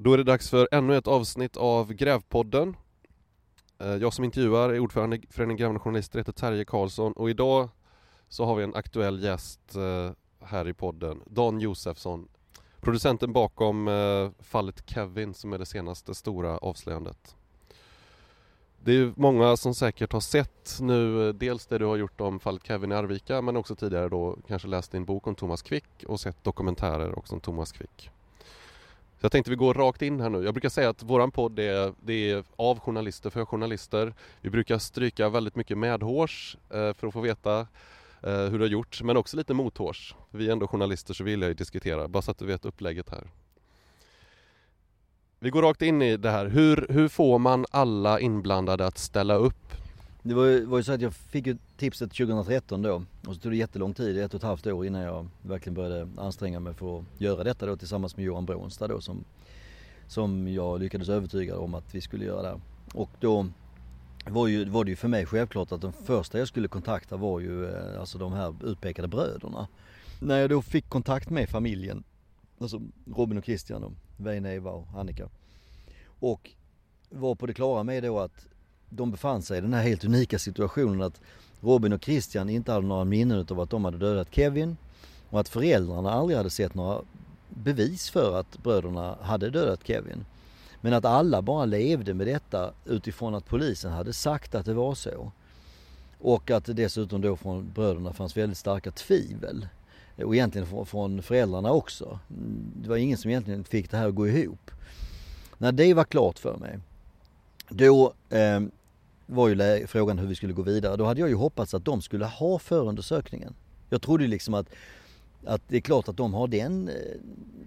Då är det dags för ännu ett avsnitt av Grävpodden. Eh, jag som intervjuar är ordförande i Föreningen Grävande Journalister, heter Terje Karlsson och idag så har vi en aktuell gäst eh, här i podden, Dan Josefsson. Producenten bakom eh, fallet Kevin som är det senaste stora avslöjandet. Det är många som säkert har sett nu dels det du har gjort om fallet Kevin i Arvika men också tidigare då kanske läst din bok om Thomas Quick och sett dokumentärer också om Thomas Quick. Så jag tänkte vi går rakt in här nu. Jag brukar säga att våran podd är, det är av journalister för journalister. Vi brukar stryka väldigt mycket medhårs eh, för att få veta eh, hur du har gjort, men också lite mothårs. Vi är ändå journalister så vill jag ju diskutera, bara så att du vet upplägget här. Vi går rakt in i det här. Hur, hur får man alla inblandade att ställa upp? Det var ju, var ju så att jag fick ju tipset 2013 då och så tog det jättelång tid, ett och ett halvt år innan jag verkligen började anstränga mig för att göra detta då tillsammans med Johan Brånstad då som, som jag lyckades övertyga om att vi skulle göra det. Och då var, ju, var det ju för mig självklart att den första jag skulle kontakta var ju eh, alltså de här utpekade bröderna. När jag då fick kontakt med familjen, alltså Robin och Christian och Veine, Eva och Annika. Och var på det klara med då att de befann sig i den här helt unika situationen att Robin och Christian inte hade några minnen av att de hade dödat Kevin och att föräldrarna aldrig hade sett några bevis för att bröderna hade dödat Kevin. Men att alla bara levde med detta utifrån att polisen hade sagt att det var så. Och att det dessutom då från bröderna fanns väldigt starka tvivel. Och egentligen från föräldrarna också. Det var ingen som egentligen fick det här att gå ihop. När det var klart för mig, då eh, var ju frågan hur vi skulle gå vidare. Då hade jag ju hoppats att de skulle ha förundersökningen. Jag trodde liksom att, att det är klart att de har den eh,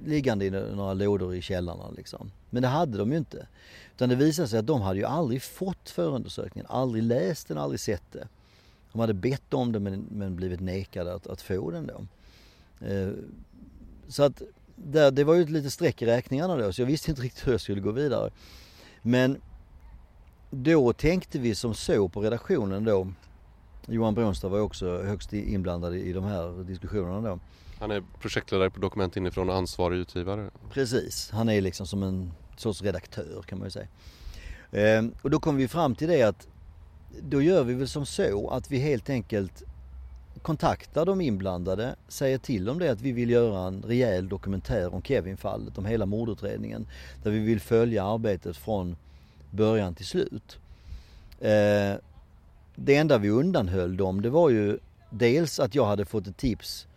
liggande i några lådor i källarna liksom. Men det hade de ju inte. Utan det visade sig att de hade ju aldrig fått förundersökningen, aldrig läst den, aldrig sett det. De hade bett om det men, men blivit nekade att, att få den då. Eh, så att det, det var ju ett litet streck i räkningarna då så jag visste inte riktigt hur jag skulle gå vidare. Men då tänkte vi som så på redaktionen då. Johan Brånstad var också högst inblandad i de här diskussionerna då. Han är projektledare på Dokument inifrån och ansvarig utgivare. Precis, han är liksom som en sorts redaktör kan man ju säga. Ehm, och då kom vi fram till det att då gör vi väl som så att vi helt enkelt kontaktar de inblandade, säger till dem det att vi vill göra en rejäl dokumentär om Kevin-fallet, om hela mordutredningen. Där vi vill följa arbetet från början till slut. Eh, det enda vi undanhöll dem det var ju dels att jag hade fått ett tips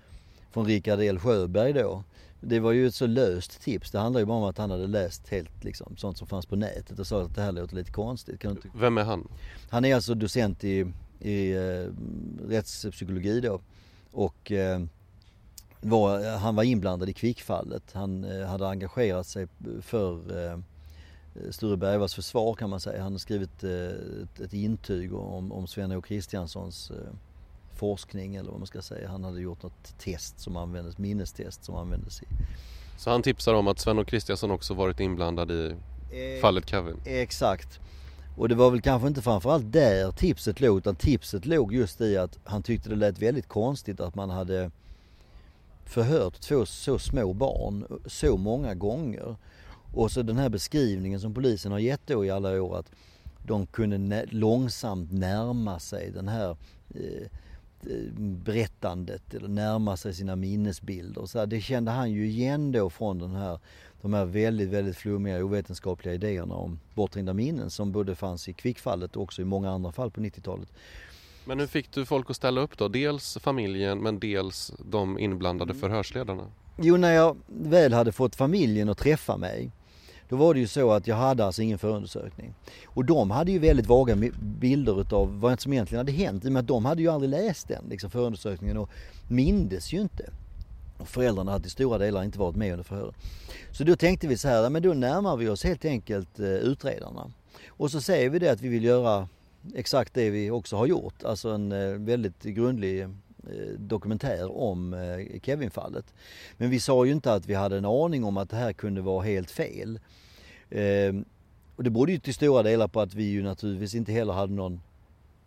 från Rickard L Sjöberg då. Det var ju ett så löst tips. Det handlar ju bara om att han hade läst helt liksom sånt som fanns på nätet och sa att det här låter lite konstigt. Kan inte... Vem är han? Han är alltså docent i, i eh, rättspsykologi då. Och eh, var, han var inblandad i Kvickfallet. Han eh, hade engagerat sig för Eh, Sture Bergvalls försvar kan man säga. Han har skrivit eh, ett, intyg om, om Sven-Åke Kristianssons eh, forskning eller vad man ska säga. Han hade gjort något test som användes, minnestest som användes i... Så han tipsar om att Sven-Åke Kristiansson också varit inblandad i eh, fallet Kevin? Exakt. Och det var väl kanske inte framförallt där tipset låg utan tipset låg just i att han tyckte det lät väldigt konstigt att man hade förhört två så små barn så många gånger och så den här beskrivningen som polisen har gett då i alla år att de kunde långsamt närma sig den här eh, berättandet eller närma sig sina minnesbilder. Så här, det kände han ju igen då från den här, de här väldigt, väldigt flummiga ovetenskapliga idéerna om bortträngda minnen som både fanns i Kvickfallet och också i många andra fall på 90-talet. Men hur fick du folk att ställa upp då? Dels familjen men dels de inblandade mm. förhörsledarna? Jo, när jag väl hade fått familjen att träffa mig då var det ju så att jag hade alltså ingen förundersökning. Och de hade ju väldigt vaga bilder utav vad som egentligen hade hänt. I och med att de hade ju aldrig läst den liksom, förundersökningen och mindes ju inte. Och föräldrarna hade i stora delar inte varit med under förhöret. Så då tänkte vi så här, men då närmar vi oss helt enkelt eh, utredarna. Och så säger vi det att vi vill göra exakt det vi också har gjort. Alltså en eh, väldigt grundlig eh, dokumentär om Kevin-fallet. Men vi sa ju inte att vi hade en aning om att det här kunde vara helt fel. Ehm, och det berodde ju till stora delar på att vi ju naturligtvis inte heller hade någon,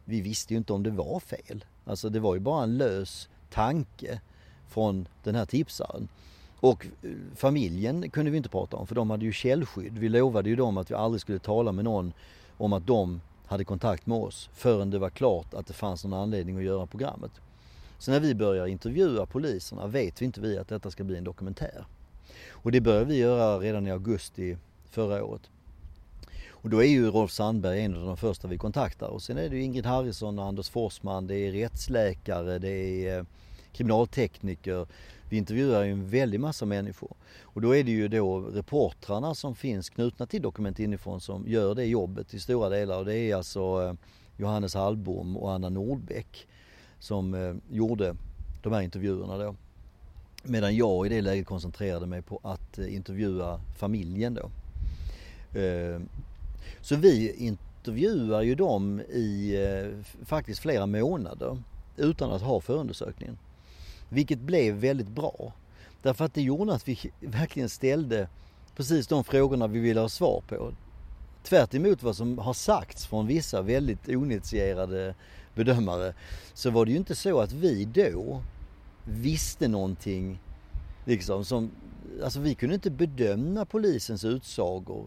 vi visste ju inte om det var fel. Alltså det var ju bara en lös tanke från den här tipsaren. Och eh, familjen kunde vi inte prata om för de hade ju källskydd. Vi lovade ju dem att vi aldrig skulle tala med någon om att de hade kontakt med oss förrän det var klart att det fanns någon anledning att göra programmet. Så när vi börjar intervjua poliserna vet vi inte vi att detta ska bli en dokumentär. Och det började vi göra redan i augusti förra året. Och då är ju Rolf Sandberg en av de första vi kontaktar och sen är det ju Ingrid Harrison och Anders Forsman, det är rättsläkare, det är eh, kriminaltekniker. Vi intervjuar ju en väldig massa människor. Och då är det ju då reportrarna som finns knutna till Dokument inifrån som gör det jobbet i stora delar och det är alltså eh, Johannes Hallbom och Anna Nordbäck som eh, gjorde de här intervjuerna då. Medan jag i det läget koncentrerade mig på att intervjua familjen då. Eh, så vi intervjuar ju dem i eh, faktiskt flera månader utan att ha förundersökningen. Vilket blev väldigt bra. Därför att det gjorde att vi verkligen ställde precis de frågorna vi ville ha svar på. Tvärt vad som har sagts från vissa väldigt oinitierade bedömare så var det ju inte så att vi då visste någonting liksom som, alltså vi kunde inte bedöma polisens utsagor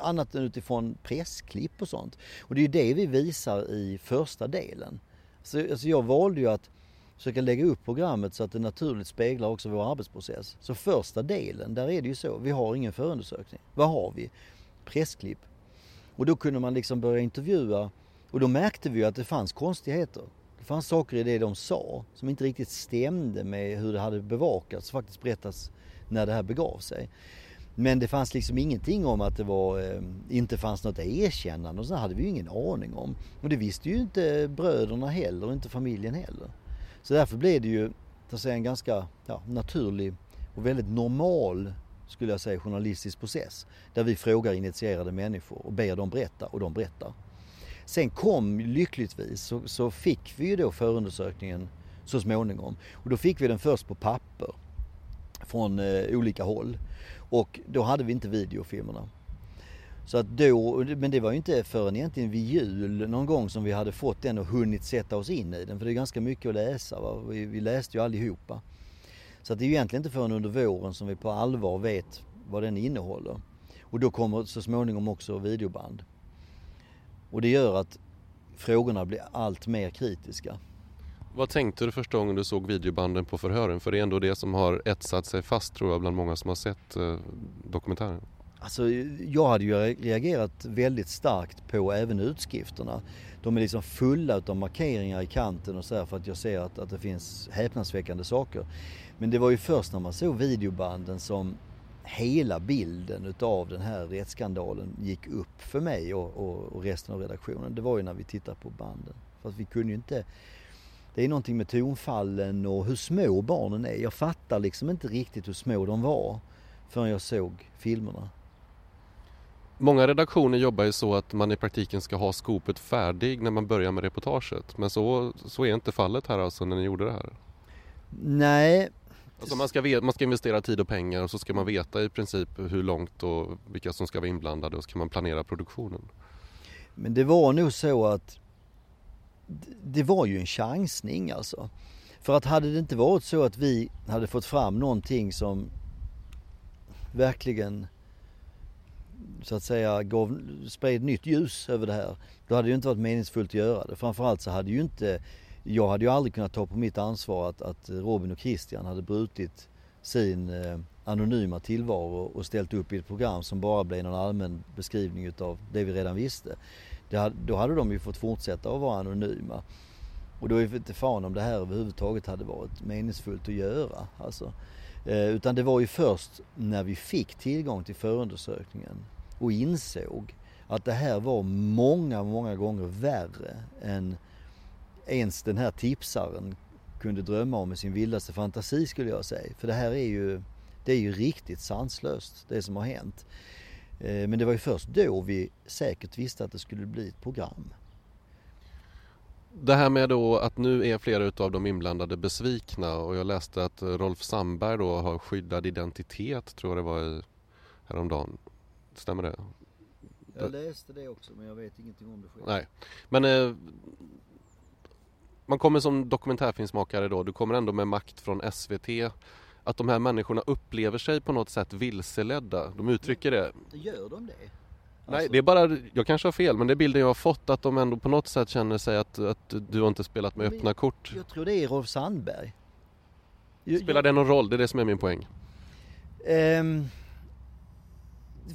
annat än utifrån pressklipp och sånt. Och det är ju det vi visar i första delen. Så, alltså jag valde ju att försöka lägga upp programmet så att det naturligt speglar också vår arbetsprocess. Så första delen, där är det ju så, vi har ingen förundersökning. Vad har vi? Pressklipp. Och då kunde man liksom börja intervjua och då märkte vi ju att det fanns konstigheter. Det fanns saker i det de sa som inte riktigt stämde med hur det hade bevakats, faktiskt berättats när det här begav sig. Men det fanns liksom ingenting om att det var, eh, inte fanns något erkännande och så hade vi ju ingen aning om. Och det visste ju inte bröderna heller och inte familjen heller. Så därför blev det ju att säga, en ganska ja, naturlig och väldigt normal skulle jag säga journalistisk process. Där vi frågar initierade människor och ber dem berätta och de berättar. Sen kom lyckligtvis så, så fick vi ju då förundersökningen så småningom. Och då fick vi den först på papper från eh, olika håll. Och då hade vi inte videofilmerna. Så att då, men det var ju inte förrän egentligen vid jul någon gång som vi hade fått den och hunnit sätta oss in i den. För det är ganska mycket att läsa. Va? Vi, vi läste ju allihopa. Så att det är ju egentligen inte förrän under våren som vi på allvar vet vad den innehåller. Och då kommer så småningom också videoband. Och det gör att frågorna blir allt mer kritiska. Vad tänkte du första gången du såg videobanden på förhören? För det är ändå det som har etsat sig fast tror jag bland många som har sett eh, dokumentären. Alltså jag hade ju reagerat väldigt starkt på även utskrifterna. De är liksom fulla av markeringar i kanten och så här för att jag ser att, att det finns häpnadsväckande saker. Men det var ju först när man såg videobanden som hela bilden utav den här rättsskandalen gick upp för mig och, och, och resten av redaktionen. Det var ju när vi tittade på banden. För att vi kunde ju inte det är någonting med tonfallen och hur små barnen är. Jag fattar liksom inte riktigt hur små de var förrän jag såg filmerna. Många redaktioner jobbar ju så att man i praktiken ska ha skopet färdig när man börjar med reportaget. Men så, så är inte fallet här alltså när ni gjorde det här? Nej. Alltså man, ska, man ska investera tid och pengar och så ska man veta i princip hur långt och vilka som ska vara inblandade och så kan man planera produktionen. Men det var nog så att det var ju en chansning alltså. För att hade det inte varit så att vi hade fått fram någonting som verkligen så att säga gav, spred nytt ljus över det här. Då hade det ju inte varit meningsfullt att göra det. Framförallt så hade ju inte, jag hade ju aldrig kunnat ta på mitt ansvar att, att Robin och Christian hade brutit sin eh, anonyma tillvaro och ställt upp i ett program som bara blev någon allmän beskrivning utav det vi redan visste det, då hade de ju fått fortsätta att vara anonyma. Och då är det inte fan om det här överhuvudtaget hade varit meningsfullt att göra. Alltså. Eh, utan det var ju först när vi fick tillgång till förundersökningen och insåg att det här var många, många gånger värre än ens den här tipsaren kunde drömma om i sin vildaste fantasi skulle jag säga. För det här är ju, det är ju riktigt sanslöst det som har hänt. Eh, men det var ju först då vi säkert visste att det skulle bli ett program. Det här med då att nu är flera utav de inblandade besvikna och jag läste att Rolf Sandberg då har skyddad identitet tror jag det var i häromdagen. Stämmer det? Jag läste det också men jag vet ingenting om det själv. Nej, men eh, man kommer som dokumentärfilmsmakare då, du kommer ändå med makt från SVT att de här människorna upplever sig på något sätt vilseledda. De uttrycker det. Gör de det? Nej, Alltså- det är bara, jag kanske har fel, men det är bilden jag har fått att de ändå på något sätt känner sig att, att du har inte spelat med Men- öppna kort. Jag tror det är Rolf Sandberg. Jag- Spelar det någon roll? Det är det som är min poäng. Ehm,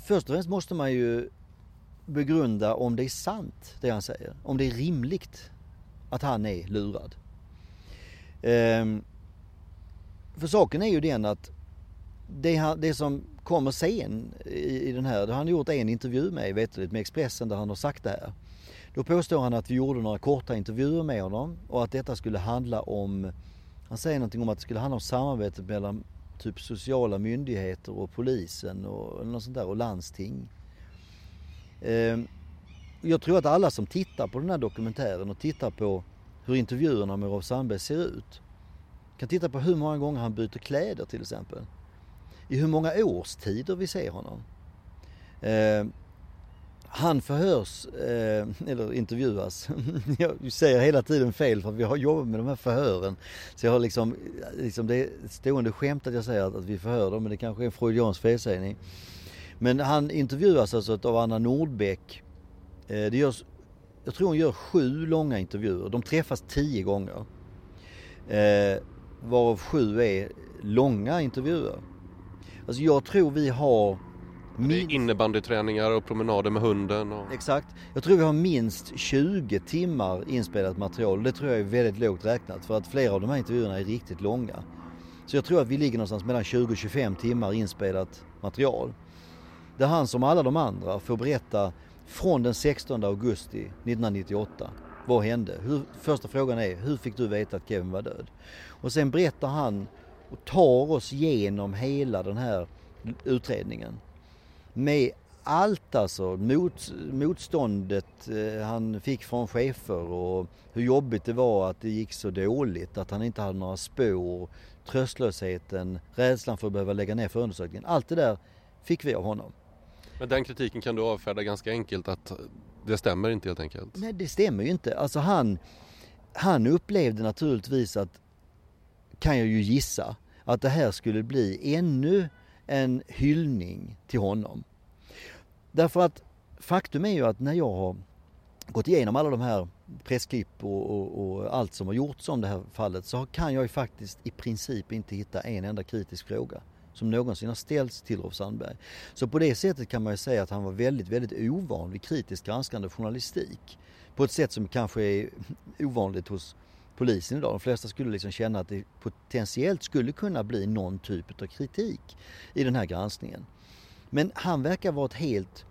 först och främst måste man ju begrunda om det är sant det han säger. Om det är rimligt att han är lurad. Ehm, för saken är ju den att det, han- det som kommer sen i, i den här, det har han gjort en intervju med veterligt med Expressen där han har sagt det här. Då påstår han att vi gjorde några korta intervjuer med honom och att detta skulle handla om, han säger någonting om att det skulle handla om samarbetet mellan typ sociala myndigheter och polisen och något sånt där och landsting. Ehm, jag tror att alla som tittar på den här dokumentären och tittar på hur intervjuerna med Rolf Sandberg ser ut kan titta på hur många gånger han byter kläder till exempel. I hur många årstider vi ser honom. Eh, han förhörs, eh, eller intervjuas, jag säger hela tiden fel för att vi har jobbat med de här förhören. Så jag har liksom, liksom det är ett stående skämt att jag säger att, att vi förhör dem men det kanske är en freudiansk felsägning. Men han intervjuas alltså av Anna Nordbeck. Eh, det görs, jag tror hon gör sju långa intervjuer. De träffas tio gånger. Eh, varav sju är långa intervjuer. Alltså jag tror vi har minst- innebandyträningar och promenader med hunden. Och... Exakt. Jag tror vi har minst 20 timmar inspelat material. Det tror jag är väldigt lågt räknat för att flera av de här intervjuerna är riktigt långa. Så jag tror att vi ligger någonstans mellan 20 och 25 timmar inspelat material. Där han som alla de andra får berätta från den 16 augusti 1998. Vad hände? Hur, första frågan är, hur fick du veta att Kevin var död? Och sen berättar han och tar oss genom hela den här utredningen. Med allt alltså, mot, motståndet eh, han fick från chefer och hur jobbigt det var att det gick så dåligt, att han inte hade några spår, tröstlösheten, rädslan för att behöva lägga ner förundersökningen. Allt det där fick vi av honom. Men den kritiken kan du avfärda ganska enkelt att det stämmer inte helt enkelt. Nej det stämmer ju inte. Alltså han, han upplevde naturligtvis att, kan jag ju gissa, att det här skulle bli ännu en hyllning till honom. Därför att faktum är ju att när jag har gått igenom alla de här pressklipp och, och, och allt som har gjorts om det här fallet så kan jag ju faktiskt i princip inte hitta en enda kritisk fråga som någonsin har ställts till Rolf Sandberg. Så på det sättet kan man ju säga att han var väldigt, väldigt ovan vid kritiskt granskande journalistik. På ett sätt som kanske är ovanligt hos polisen idag. De flesta skulle liksom känna att det potentiellt skulle kunna bli någon typ av kritik i den här granskningen. Men han verkar varit helt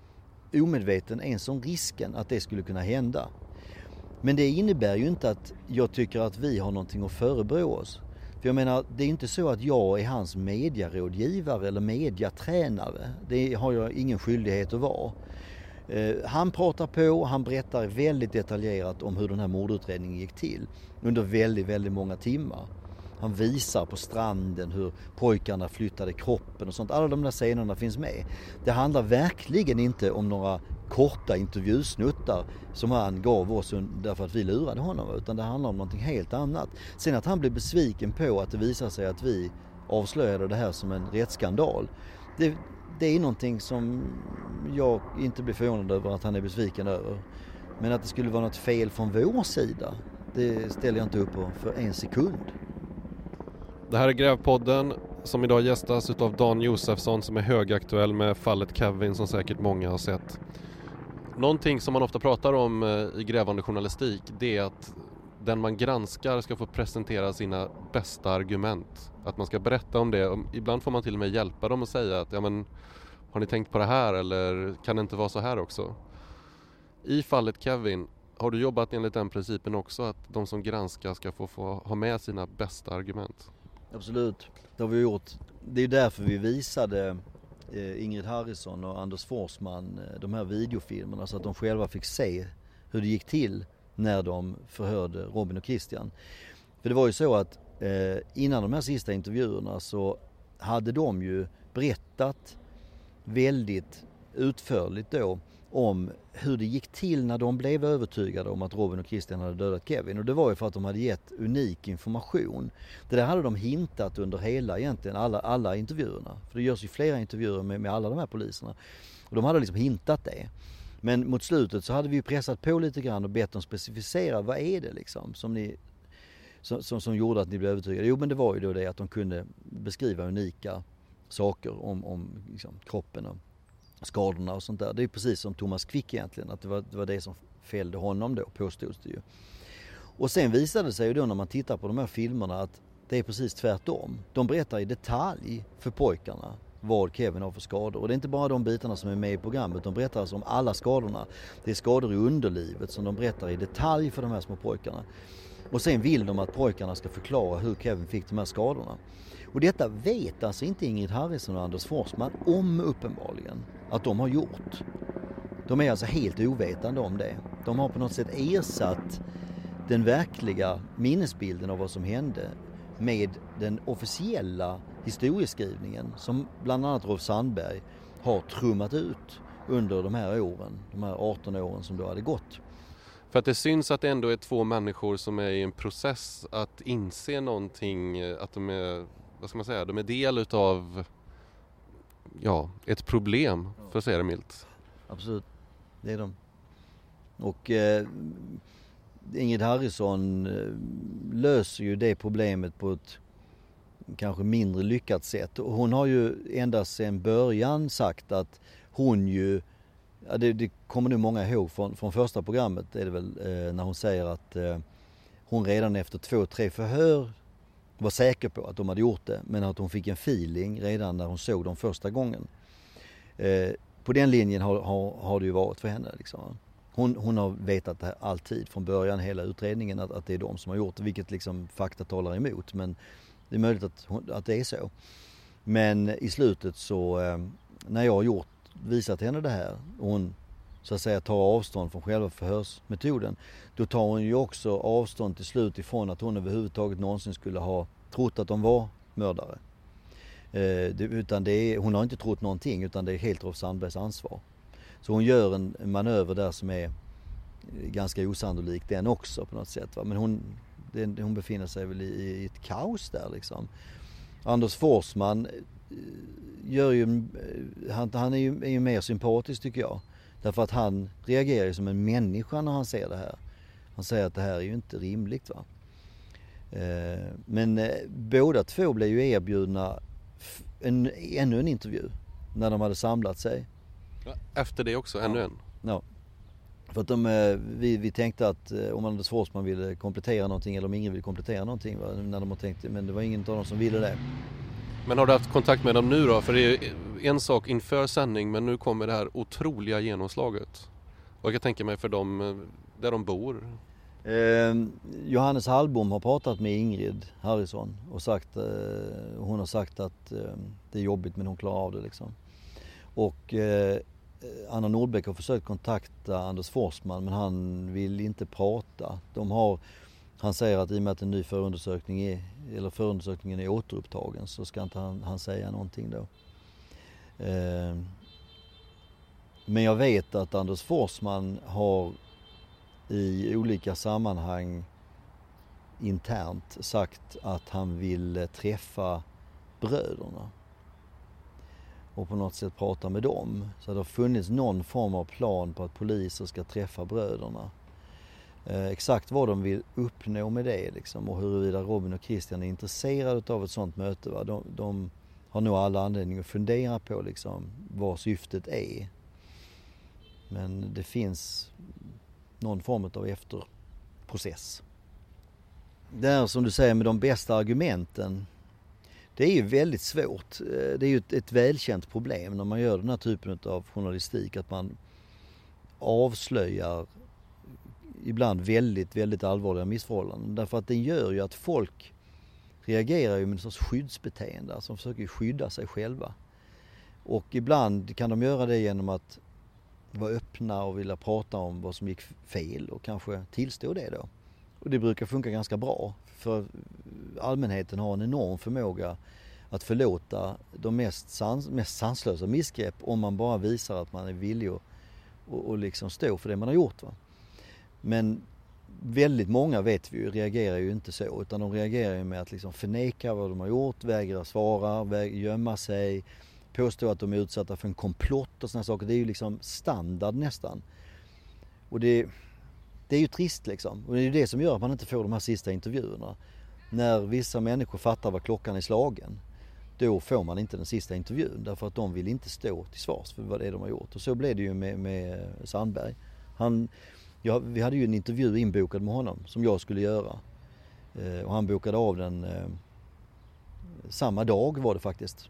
omedveten ens om risken att det skulle kunna hända. Men det innebär ju inte att jag tycker att vi har någonting att förebrå oss. För jag menar, det är inte så att jag är hans mediarådgivare eller mediatränare. Det har jag ingen skyldighet att vara. Eh, han pratar på, han berättar väldigt detaljerat om hur den här mordutredningen gick till under väldigt, väldigt många timmar. Han visar på stranden hur pojkarna flyttade kroppen och sånt. Alla de där scenerna finns med. Det handlar verkligen inte om några korta intervjusnuttar som han gav oss därför att vi lurade honom utan det handlar om någonting helt annat. Sen att han blev besviken på att det visar sig att vi avslöjade det här som en rättsskandal. Det, det är någonting som jag inte blir förvånad över att han är besviken över. Men att det skulle vara något fel från vår sida, det ställer jag inte upp på för en sekund. Det här är Grävpodden som idag gästas utav Dan Josefsson som är högaktuell med fallet Kevin som säkert många har sett. Någonting som man ofta pratar om eh, i grävande journalistik det är att den man granskar ska få presentera sina bästa argument. Att man ska berätta om det. Ibland får man till och med hjälpa dem och säga att ja men har ni tänkt på det här eller kan det inte vara så här också? I fallet Kevin, har du jobbat enligt den principen också att de som granskar ska få, få ha med sina bästa argument? Absolut, det har vi gjort. Det är därför vi visade eh, Ingrid Harrison och Anders Forsman eh, de här videofilmerna så att de själva fick se hur det gick till när de förhörde Robin och Christian. För det var ju så att eh, innan de här sista intervjuerna så hade de ju berättat väldigt utförligt då om hur det gick till när de blev övertygade om att Robin och Christian hade dödat Kevin. Och det var ju för att de hade gett unik information. Det där hade de hintat under hela egentligen alla, alla intervjuerna. För det görs ju flera intervjuer med, med alla de här poliserna. Och de hade liksom hintat det. Men mot slutet så hade vi ju pressat på lite grann och bett dem specificera vad är det liksom som ni som, som, som gjorde att ni blev övertygade? Jo men det var ju då det att de kunde beskriva unika saker om, om liksom, kroppen och skadorna och sånt där. Det är precis som Thomas Quick egentligen, att det var, det var det som fällde honom då, påstods det ju. Och sen visade det sig ju då när man tittar på de här filmerna att det är precis tvärtom. De berättar i detalj för pojkarna vad Kevin har för skador. Och det är inte bara de bitarna som är med i programmet, de berättar alltså om alla skadorna. Det är skador i underlivet som de berättar i detalj för de här små pojkarna. Och sen vill de att pojkarna ska förklara hur Kevin fick de här skadorna. Och detta vet alltså inte Ingrid Harrison och Anders Forsman om uppenbarligen att de har gjort. De är alltså helt ovetande om det. De har på något sätt ersatt den verkliga minnesbilden av vad som hände med den officiella historieskrivningen som bland annat Rolf Sandberg har trummat ut under de här åren, de här 18 åren som då hade gått. För att det syns att det ändå är två människor som är i en process att inse någonting, eh, att de är, vad ska man säga, de är del utav ja, ett problem för att säga det milt. Absolut, det är de. Och eh, Ingrid Harrison eh, löser ju det problemet på ett kanske mindre lyckat sätt. Och hon har ju ända sedan början sagt att hon ju, ja det, det kommer nu många ihåg från, från första programmet är det väl, eh, när hon säger att eh, hon redan efter två, tre förhör var säker på att de hade gjort det men att hon fick en feeling redan när hon såg dem första gången. Eh, på den linjen har, har, har det ju varit för henne. Liksom. Hon, hon har vetat det här alltid från början, hela utredningen, att, att det är de som har gjort det, vilket liksom fakta talar emot. Men det är möjligt att, att det är så. Men i slutet så, eh, när jag har gjort, visat henne det här och hon så att säga tar avstånd från själva förhörsmetoden. Då tar hon ju också avstånd till slut ifrån att hon överhuvudtaget någonsin skulle ha trott att de var mördare. Eh, det, utan det är, hon har inte trott någonting utan det är helt Rolf Sandbergs ansvar. Så hon gör en, manöver där som är eh, ganska osannolik den också på något sätt. Va? Men hon, det, hon befinner sig väl i, i, ett kaos där liksom. Anders Forsman eh, gör ju, eh, han, han är, ju, är ju mer sympatisk tycker jag. Därför att han reagerar ju som en människa när han ser det här. Han säger att det här är ju inte rimligt va. Eh, men båda två blev ju erbjudna en, ännu en intervju när de hade samlat sig. Efter det också, ännu en? Ja. För att de, eh, vi, vi tänkte att eh, om Anders Forsman ville komplettera någonting eller om ingen ville komplettera någonting. Va? När de tänkte, men det var ingen av dem som ville det. Men har du haft kontakt med dem nu då? För det är en sak inför sändning men nu kommer det här otroliga genomslaget. Och jag kan tänka mig för dem eh, där de bor. Eh, Johannes Hallbom har pratat med Ingrid Harrison och sagt, eh, hon har sagt att eh, det är jobbigt men hon klarar av det liksom. Och eh, Anna Nordbeck har försökt kontakta Anders Forsman men han vill inte prata. De har, han säger att i och med att en ny förundersökning är, eller förundersökningen är återupptagen så ska inte han, han säga någonting då. Eh, men jag vet att Anders Forsman har i olika sammanhang internt sagt att han vill eh, träffa bröderna och på något sätt prata med dem. Så det har funnits någon form av plan på att poliser ska träffa bröderna. Eh, exakt vad de vill uppnå med det liksom och huruvida Robin och Christian är intresserade av ett sånt möte. Va? De, de har nog alla anledning att fundera på liksom vad syftet är. Men det finns någon form av efterprocess. Det här som du säger med de bästa argumenten det är ju väldigt svårt. Eh, det är ju ett, ett välkänt problem när man gör den här typen av journalistik att man avslöjar ibland väldigt, väldigt allvarliga missförhållanden. Därför att den gör ju att folk reagerar ju med en sorts skyddsbeteende, alltså de försöker skydda sig själva. Och ibland kan de göra det genom att vara öppna och vilja prata om vad som gick fel och kanske tillstå det då. Och det brukar funka ganska bra för allmänheten har en enorm förmåga att förlåta de mest, sans, mest sanslösa missgrepp om man bara visar att man är villig att och, och liksom stå för det man har gjort. Va? Men väldigt många vet vi ju reagerar ju inte så utan de reagerar ju med att liksom förneka vad de har gjort, vägra svara, gömma sig, påstå att de är utsatta för en komplott och sådana saker. Det är ju liksom standard nästan. Och det, det är ju trist liksom. Och det är ju det som gör att man inte får de här sista intervjuerna. När vissa människor fattar vad klockan är slagen då får man inte den sista intervjun därför att de vill inte stå till svars för vad det är de har gjort. Och så blev det ju med, med Sandberg. Han, jag, vi hade ju en intervju inbokad med honom som jag skulle göra. Eh, och han bokade av den eh, samma dag var det faktiskt.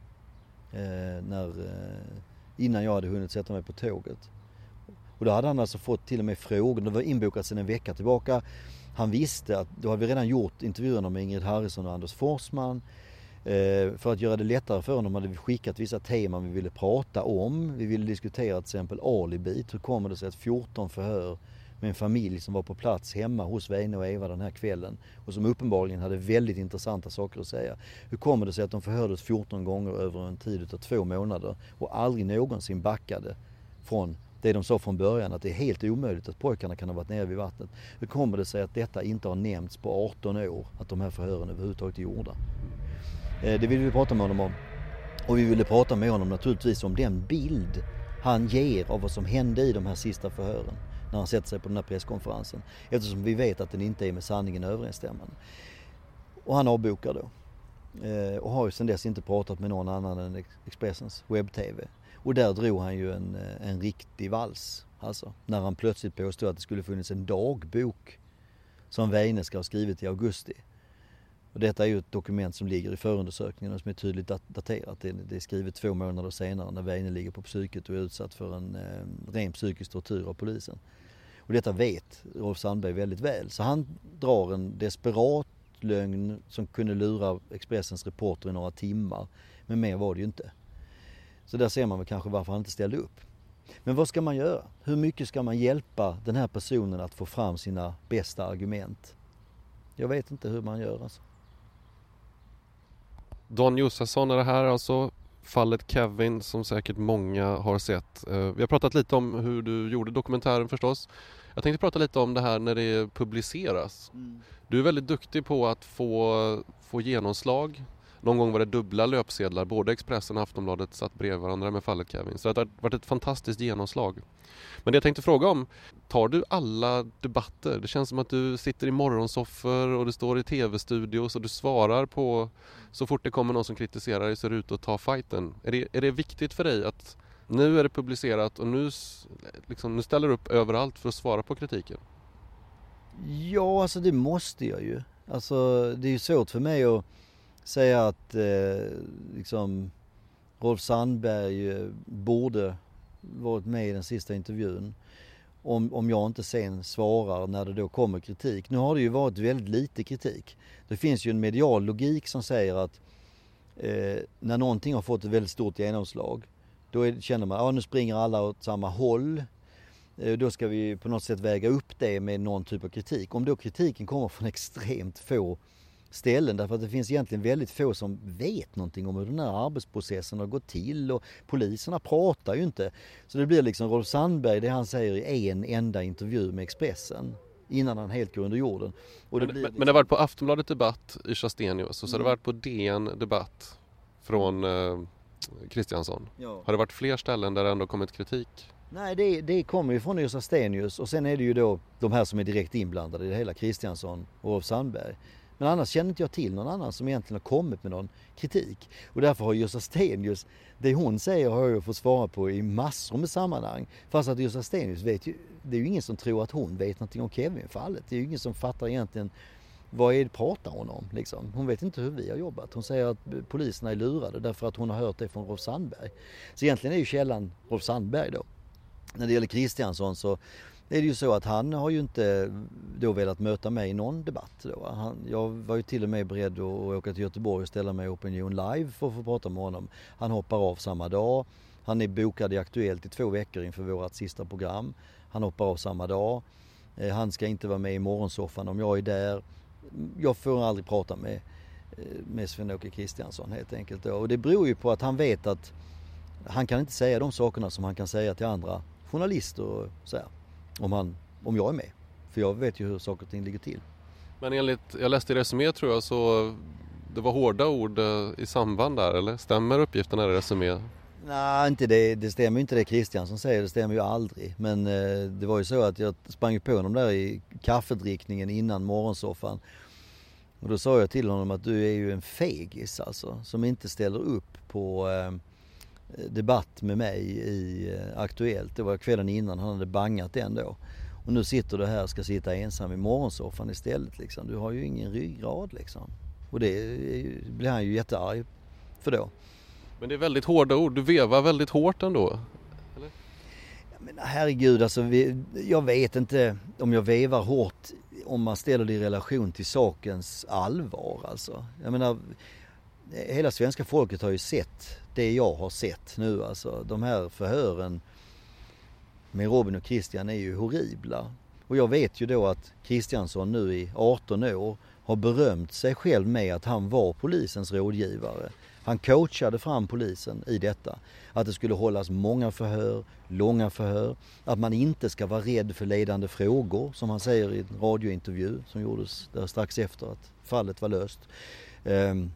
Eh, när, eh, innan jag hade hunnit sätta mig på tåget. Och då hade han alltså fått till och med frågor, det var inbokat sedan en vecka tillbaka. Han visste att då hade vi redan gjort intervjuerna med Ingrid Harrison och Anders Forsman. Eh, för att göra det lättare för honom hade vi skickat vissa teman vi ville prata om. Vi ville diskutera till exempel alibit. Hur kommer det sig att 14 förhör med en familj som var på plats hemma hos Veine och Eva den här kvällen och som uppenbarligen hade väldigt intressanta saker att säga. Hur kommer det sig att de förhördes 14 gånger över en tid av två månader och aldrig någonsin backade från det de sa från början att det är helt omöjligt att pojkarna kan ha varit nere vid vattnet. Hur kommer det sig att detta inte har nämnts på 18 år, att de här förhören överhuvudtaget är gjorda? Eh, det ville vi prata med honom om. Och vi ville prata med honom naturligtvis om den bild han ger av vad som hände i de här sista förhören när han sätter sig på den här presskonferensen. Eftersom vi vet att den inte är med sanningen överensstämmande. Och han avbokar då. Eh, och har ju sedan dess inte pratat med någon annan än Expressens webb-tv. Och där drog han ju en, eh, en riktig vals. Alltså, när han plötsligt påstod att det skulle funnits en dagbok som Weine ska ha skrivit i augusti och detta är ju ett dokument som ligger i förundersökningen och som är tydligt daterat. Det är skrivet två månader senare när Weine ligger på psyket och är utsatt för en eh, ren psykisk tortyr av polisen. Och detta vet Rolf Sandberg väldigt väl. Så han drar en desperat lögn som kunde lura Expressens reporter i några timmar. Men mer var det ju inte. Så där ser man väl kanske varför han inte ställde upp. Men vad ska man göra? Hur mycket ska man hjälpa den här personen att få fram sina bästa argument? Jag vet inte hur man gör alltså. Don Josefsson är det här alltså. Fallet Kevin som säkert många har sett. Eh, vi har pratat lite om hur du gjorde dokumentären förstås. Jag tänkte prata lite om det här när det publiceras. Mm. Du är väldigt duktig på att få, få genomslag. Någon gång var det dubbla löpsedlar, både Expressen och Aftonbladet satt bredvid varandra med fallet Kevin. Så det har varit ett fantastiskt genomslag. Men det jag tänkte fråga om, tar du alla debatter? Det känns som att du sitter i morgonsoffer och du står i tv-studios och du svarar på så fort det kommer någon som kritiserar dig så är du ute och tar fighten. Är det, är det viktigt för dig att nu är det publicerat och nu, liksom, nu ställer du upp överallt för att svara på kritiken? Ja, alltså det måste jag ju. Alltså det är ju svårt för mig att säga att eh, liksom Rolf Sandberg eh, borde varit med i den sista intervjun. Om, om jag inte sen svarar när det då kommer kritik. Nu har det ju varit väldigt lite kritik. Det finns ju en medial logik som säger att eh, när någonting har fått ett väldigt stort genomslag då är, känner man att ah, nu springer alla åt samma håll. Eh, då ska vi på något sätt väga upp det med någon typ av kritik. Om då kritiken kommer från extremt få ställen därför att det finns egentligen väldigt få som vet någonting om hur den här arbetsprocessen har gått till och poliserna pratar ju inte. Så det blir liksom Rolf Sandberg, det han säger i en enda intervju med Expressen innan han helt går under jorden. Det men, liksom... men, det har varit på Aftonbladet Debatt i Chastenius och så mm. har det mm. varit på DN Debatt från eh, Kristiansson. Ja. Har det varit fler ställen där det ändå kommit kritik? Nej, det, det kommer ju från Yrsa Stenius och sen är det ju då de här som är direkt inblandade i det hela, Kristiansson och Rolf Sandberg. Men annars känner inte jag till någon annan som egentligen har kommit med någon kritik. Och därför har Gösta Stenius, det hon säger har jag fått svara på i massor med sammanhang. Fast att Gösta Stenius vet ju, det är ju ingen som tror att hon vet någonting om Kevin-fallet. Det är ju ingen som fattar egentligen vad är det pratar hon om liksom? Hon vet inte hur vi har jobbat. Hon säger att poliserna är lurade därför att hon har hört det från Rolf Sandberg. Så egentligen är ju källan Rolf Sandberg då. När det gäller Kristiansson så är det ju så att han har ju inte då velat möta mig i någon debatt. Då. Han, jag var ju till och med beredd att åka till Göteborg och ställa mig i Opinion Live för att få prata med honom. Han hoppar av samma dag. Han är bokad i Aktuellt i två veckor inför vårt sista program. Han hoppar av samma dag. Eh, han ska inte vara med i morgonsoffan om jag är där. Jag får aldrig prata med eh, med Sven-Åke Kristiansson helt enkelt då. Och det beror ju på att han vet att han kan inte säga de sakerna som han kan säga till andra journalister och så här, om, han, om jag är med. För jag vet ju hur saker och ting ligger till. Men enligt, jag läste i Resumé tror jag så det var hårda ord eh, i samband där eller? Stämmer uppgifterna i Resumé? Nej, inte det, det stämmer ju inte det Kristiansson säger, det stämmer ju aldrig. Men eh, det var ju så att jag sprang på honom där i kaffedrickningen innan morgonsoffan. Och då sa jag till honom att du är ju en fegis alltså, som inte ställer upp på eh, debatt med mig i eh, Aktuellt. Det var kvällen innan, han hade bangat den då. Och nu sitter du här och ska sitta ensam i morgonsoffan istället liksom. Du har ju ingen ryggrad liksom. Och det blir han ju jättearg för då. Men det är väldigt hårda ord, du vevar väldigt hårt ändå? Eller? Men herregud alltså, vi, jag vet inte om jag vevar hårt om man ställer det i relation till sakens allvar alltså. Jag menar, hela svenska folket har ju sett det jag har sett nu alltså. De här förhören med Robin och Christian är ju horribla. Och jag vet ju då att Kristiansson nu i 18 år har berömt sig själv med att han var polisens rådgivare. Han coachade fram polisen i detta. Att det skulle hållas många förhör, långa förhör. Att man inte ska vara rädd för ledande frågor som han säger i en radiointervju som gjordes där strax efter att fallet var löst. Ehm,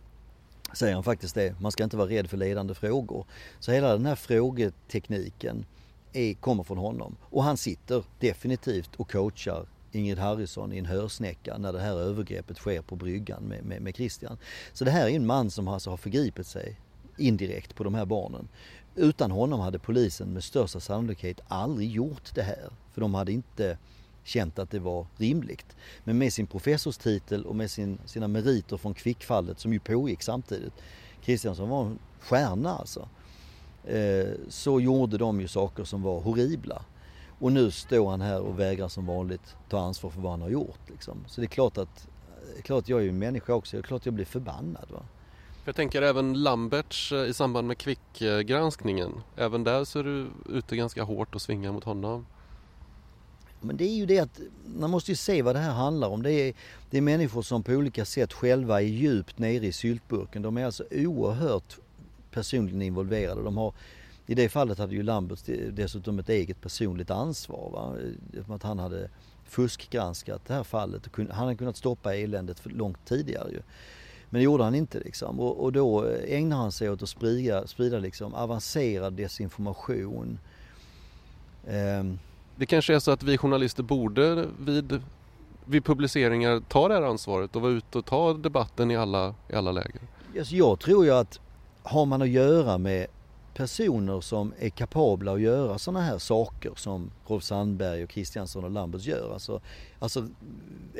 Säger han faktiskt det. Man ska inte vara rädd för ledande frågor. Så hela den här frågetekniken är, kommer från honom. Och han sitter definitivt och coachar Ingrid Harrison i en hörsnäcka när det här övergreppet sker på bryggan med, med, med Christian. Så det här är en man som alltså har förgripit sig indirekt på de här barnen. Utan honom hade polisen med största sannolikhet aldrig gjort det här. För de hade inte känt att det var rimligt. Men med sin professorstitel och med sin, sina meriter från kvickfallet som ju pågick samtidigt. Kristiansson var en stjärna alltså. Eh, så gjorde de ju saker som var horribla. Och nu står han här och vägrar som vanligt ta ansvar för vad han har gjort. Liksom. Så det är klart att, klart jag är ju människa också, det är klart jag blir förbannad. Va? Jag tänker även Lamberts eh, i samband med kvickgranskningen. Även där så är du ute ganska hårt och svingar mot honom. Men det är ju det att man måste ju se vad det här handlar om. Det är, det är människor som på olika sätt själva är djupt nere i syltburken. De är alltså oerhört personligen involverade. De har i det fallet hade ju Lambert dessutom ett eget personligt ansvar. Va? Att han hade fuskgranskat det här fallet. Han hade kunnat stoppa eländet för långt tidigare ju. Men det gjorde han inte liksom. Och, och då ägnar han sig åt att sprida, sprida liksom avancerad desinformation. Um, det kanske är så att vi journalister borde vid, vid publiceringar ta det här ansvaret och vara ute och ta debatten i alla, i alla läger? Alltså jag tror ju att har man att göra med personer som är kapabla att göra sådana här saker som Rolf Sandberg och Kristiansson och Lambertz gör. Alltså, alltså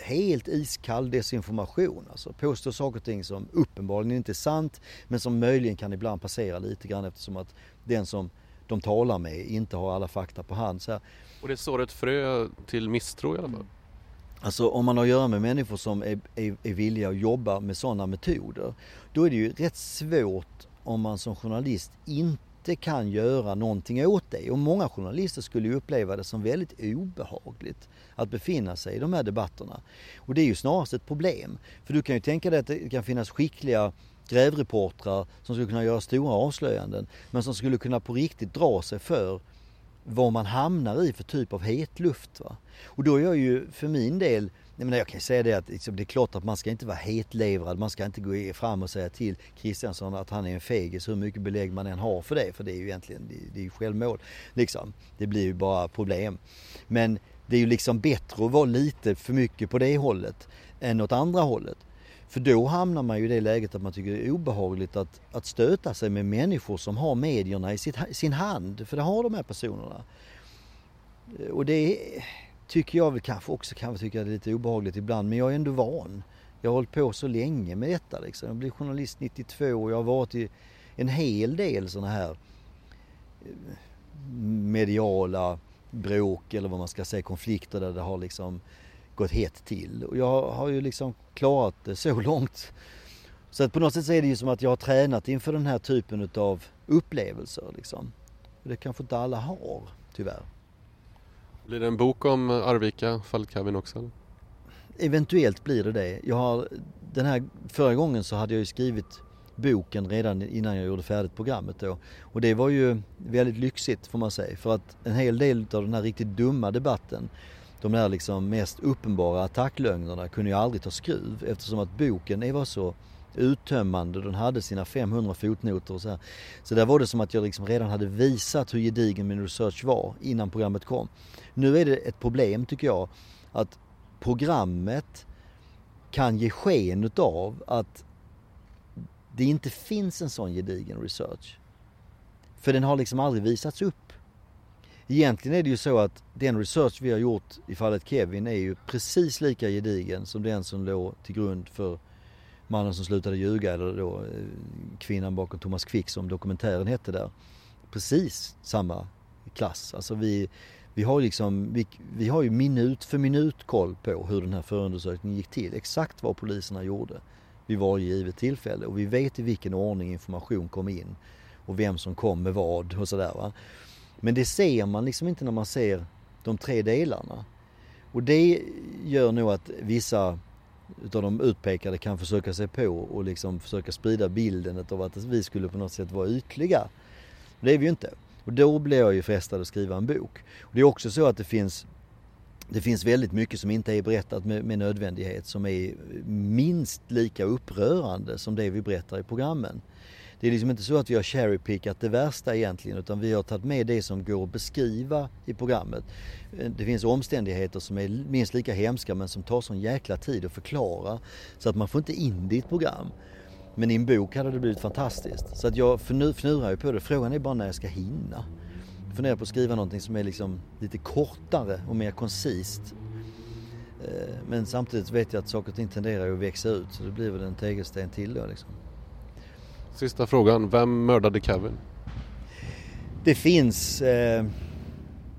helt iskall desinformation. Alltså påstå saker och ting som uppenbarligen inte är sant men som möjligen kan ibland passera lite grann eftersom att den som de talar med inte har alla fakta på hand. Så här. Och det sår ett frö till misstro i alla fall? Alltså om man har att göra med människor som är, är, är villiga att jobba med sådana metoder, då är det ju rätt svårt om man som journalist inte inte kan göra någonting åt det. Och många journalister skulle ju uppleva det som väldigt obehagligt att befinna sig i de här debatterna. Och det är ju snarast ett problem. För du kan ju tänka dig att det kan finnas skickliga grävreportrar som skulle kunna göra stora avslöjanden men som skulle kunna på riktigt dra sig för vad man hamnar i för typ av hetluft. Va? Och då är jag ju för min del jag, menar, jag kan säga det att liksom, det är klart att man ska inte vara hetlevrad. Man ska inte gå fram och säga till Kristiansson att han är en fegis hur mycket belägg man än har för det. För det är ju egentligen det, det är ju självmål. Liksom. Det blir ju bara problem. Men det är ju liksom bättre att vara lite för mycket på det hållet än åt andra hållet. För då hamnar man ju i det läget att man tycker det är obehagligt att, att stöta sig med människor som har medierna i sitt, sin hand. För det har de här personerna. Eh, och det tycker jag väl kanske också kan tycka är lite obehagligt ibland men jag är ändå van. Jag har hållit på så länge med detta liksom. Jag blev journalist 92 och jag har varit i en hel del sådana här eh, mediala bråk eller vad man ska säga, konflikter där det har liksom gått hett till. Och jag har ju liksom klarat det så långt. Så att på något sätt så är det ju som att jag har tränat inför den här typen utav upplevelser liksom. Och det kanske inte alla har, tyvärr. Blir det en bok om Arvika, fallet Kevin också? eventuellt blir det det. Jag har, den här, förra gången så hade jag ju skrivit boken redan innan jag gjorde färdigt programmet då. Och det var ju väldigt lyxigt får man säga. För att en hel del av den här riktigt dumma debatten, de där liksom mest uppenbara attacklögnerna kunde ju aldrig ta skruv eftersom att boken var så uttömmande. Den hade sina 500 fotnoter och så här. Så där var det som att jag liksom redan hade visat hur gedigen min research var innan programmet kom. Nu är det ett problem tycker jag att programmet kan ge sken av att det inte finns en sån gedigen research. För den har liksom aldrig visats upp. Egentligen är det ju så att den research vi har gjort i fallet Kevin är ju precis lika gedigen som den som låg till grund för Mannen som slutade ljuga eller då eh, Kvinnan bakom Thomas Quick som dokumentären hette där. Precis samma klass. Alltså vi, vi har liksom, vi, vi har ju minut för minut koll på hur den här förundersökningen gick till. Exakt vad poliserna gjorde vid varje givet tillfälle och vi vet i vilken ordning information kom in och vem som kom med vad och sådär va. Men det ser man liksom inte när man ser de tre delarna. Och det gör nog att vissa utav de utpekade kan försöka sig på och liksom försöka sprida bilden av att vi skulle på något sätt vara ytliga. Det är vi ju inte. Och då blir jag ju frestad att skriva en bok. Och det är också så att det finns det finns väldigt mycket som inte är berättat med, med nödvändighet som är minst lika upprörande som det vi berättar i programmen. Det är liksom inte så att vi har cherrypickat det värsta egentligen utan vi har tagit med det som går att beskriva i programmet. Eh, det finns omständigheter som är minst lika hemska men som tar sån jäkla tid att förklara så att man får inte in det i ett program. Men i en bok hade det blivit fantastiskt. Så att jag fnurar ju på det. Frågan är bara när jag ska hinna. Jag funderar på att skriva någonting som är liksom lite kortare och mer koncist. Eh, men samtidigt vet jag att saker och ting tenderar att växa ut så det blir väl en tegelsten till då liksom. Sista frågan, vem mördade Kevin? Det finns, eh,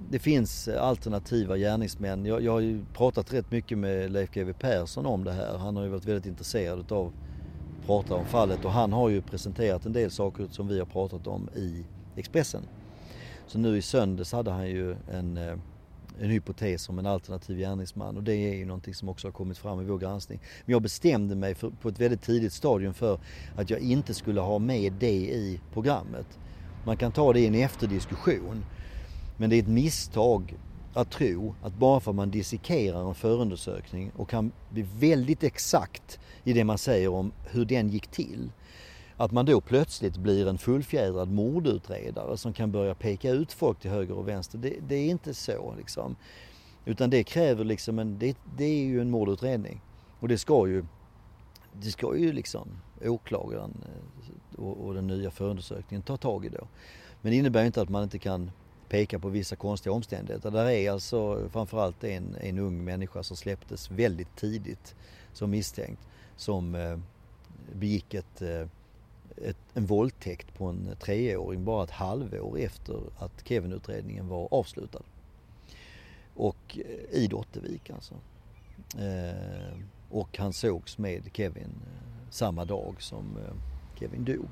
det finns alternativa gärningsmän. Jag, jag har ju pratat rätt mycket med Leif GW Persson om det här. Han har ju varit väldigt intresserad av att prata om fallet och han har ju presenterat en del saker som vi har pratat om i Expressen. Så nu i söndags hade han ju en eh, en hypotes om en alternativ gärningsman och det är ju någonting som också har kommit fram i vår granskning. Men jag bestämde mig för, på ett väldigt tidigt stadium för att jag inte skulle ha med det i programmet. Man kan ta det i en efterdiskussion men det är ett misstag att tro att bara för att man dissekerar en förundersökning och kan bli väldigt exakt i det man säger om hur den gick till att man då plötsligt blir en fullfjädrad mordutredare som kan börja peka ut folk till höger och vänster. Det, det är inte så liksom. Utan det kräver liksom en, det, det, är ju en mordutredning. Och det ska ju, det ska ju liksom åklagaren eh, och, och den nya förundersökningen ta tag i då. Men det innebär inte att man inte kan peka på vissa konstiga omständigheter. Där är alltså framförallt en, en ung människa som släpptes väldigt tidigt som misstänkt som eh, begick ett eh, ett, en våldtäkt på en treåring bara ett halvår efter att Kevin-utredningen var avslutad. Och eh, i Dottevik alltså. Eh, och han sågs med Kevin eh, samma dag som eh, Kevin dog.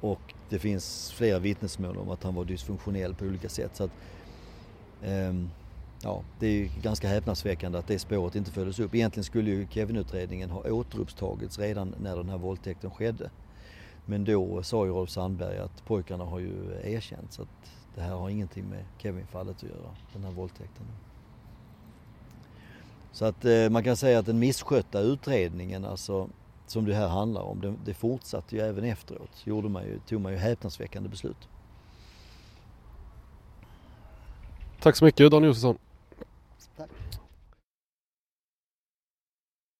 Och det finns flera vittnesmål om att han var dysfunktionell på olika sätt. Så att, eh, ja, det är ganska häpnadsväckande att det spåret inte följdes upp. Egentligen skulle ju Kevin-utredningen ha återupptagits redan när den här våldtäkten skedde. Men då sa ju Rolf Sandberg att pojkarna har ju erkänt så att det här har ingenting med Kevin-fallet att göra, den här våldtäkten. Så att eh, man kan säga att den misskötta utredningen, alltså som det här handlar om, det, det fortsatte ju även efteråt. Gjorde man ju, tog man ju häpnadsväckande beslut. Tack så mycket Dan Josefsson. Tack.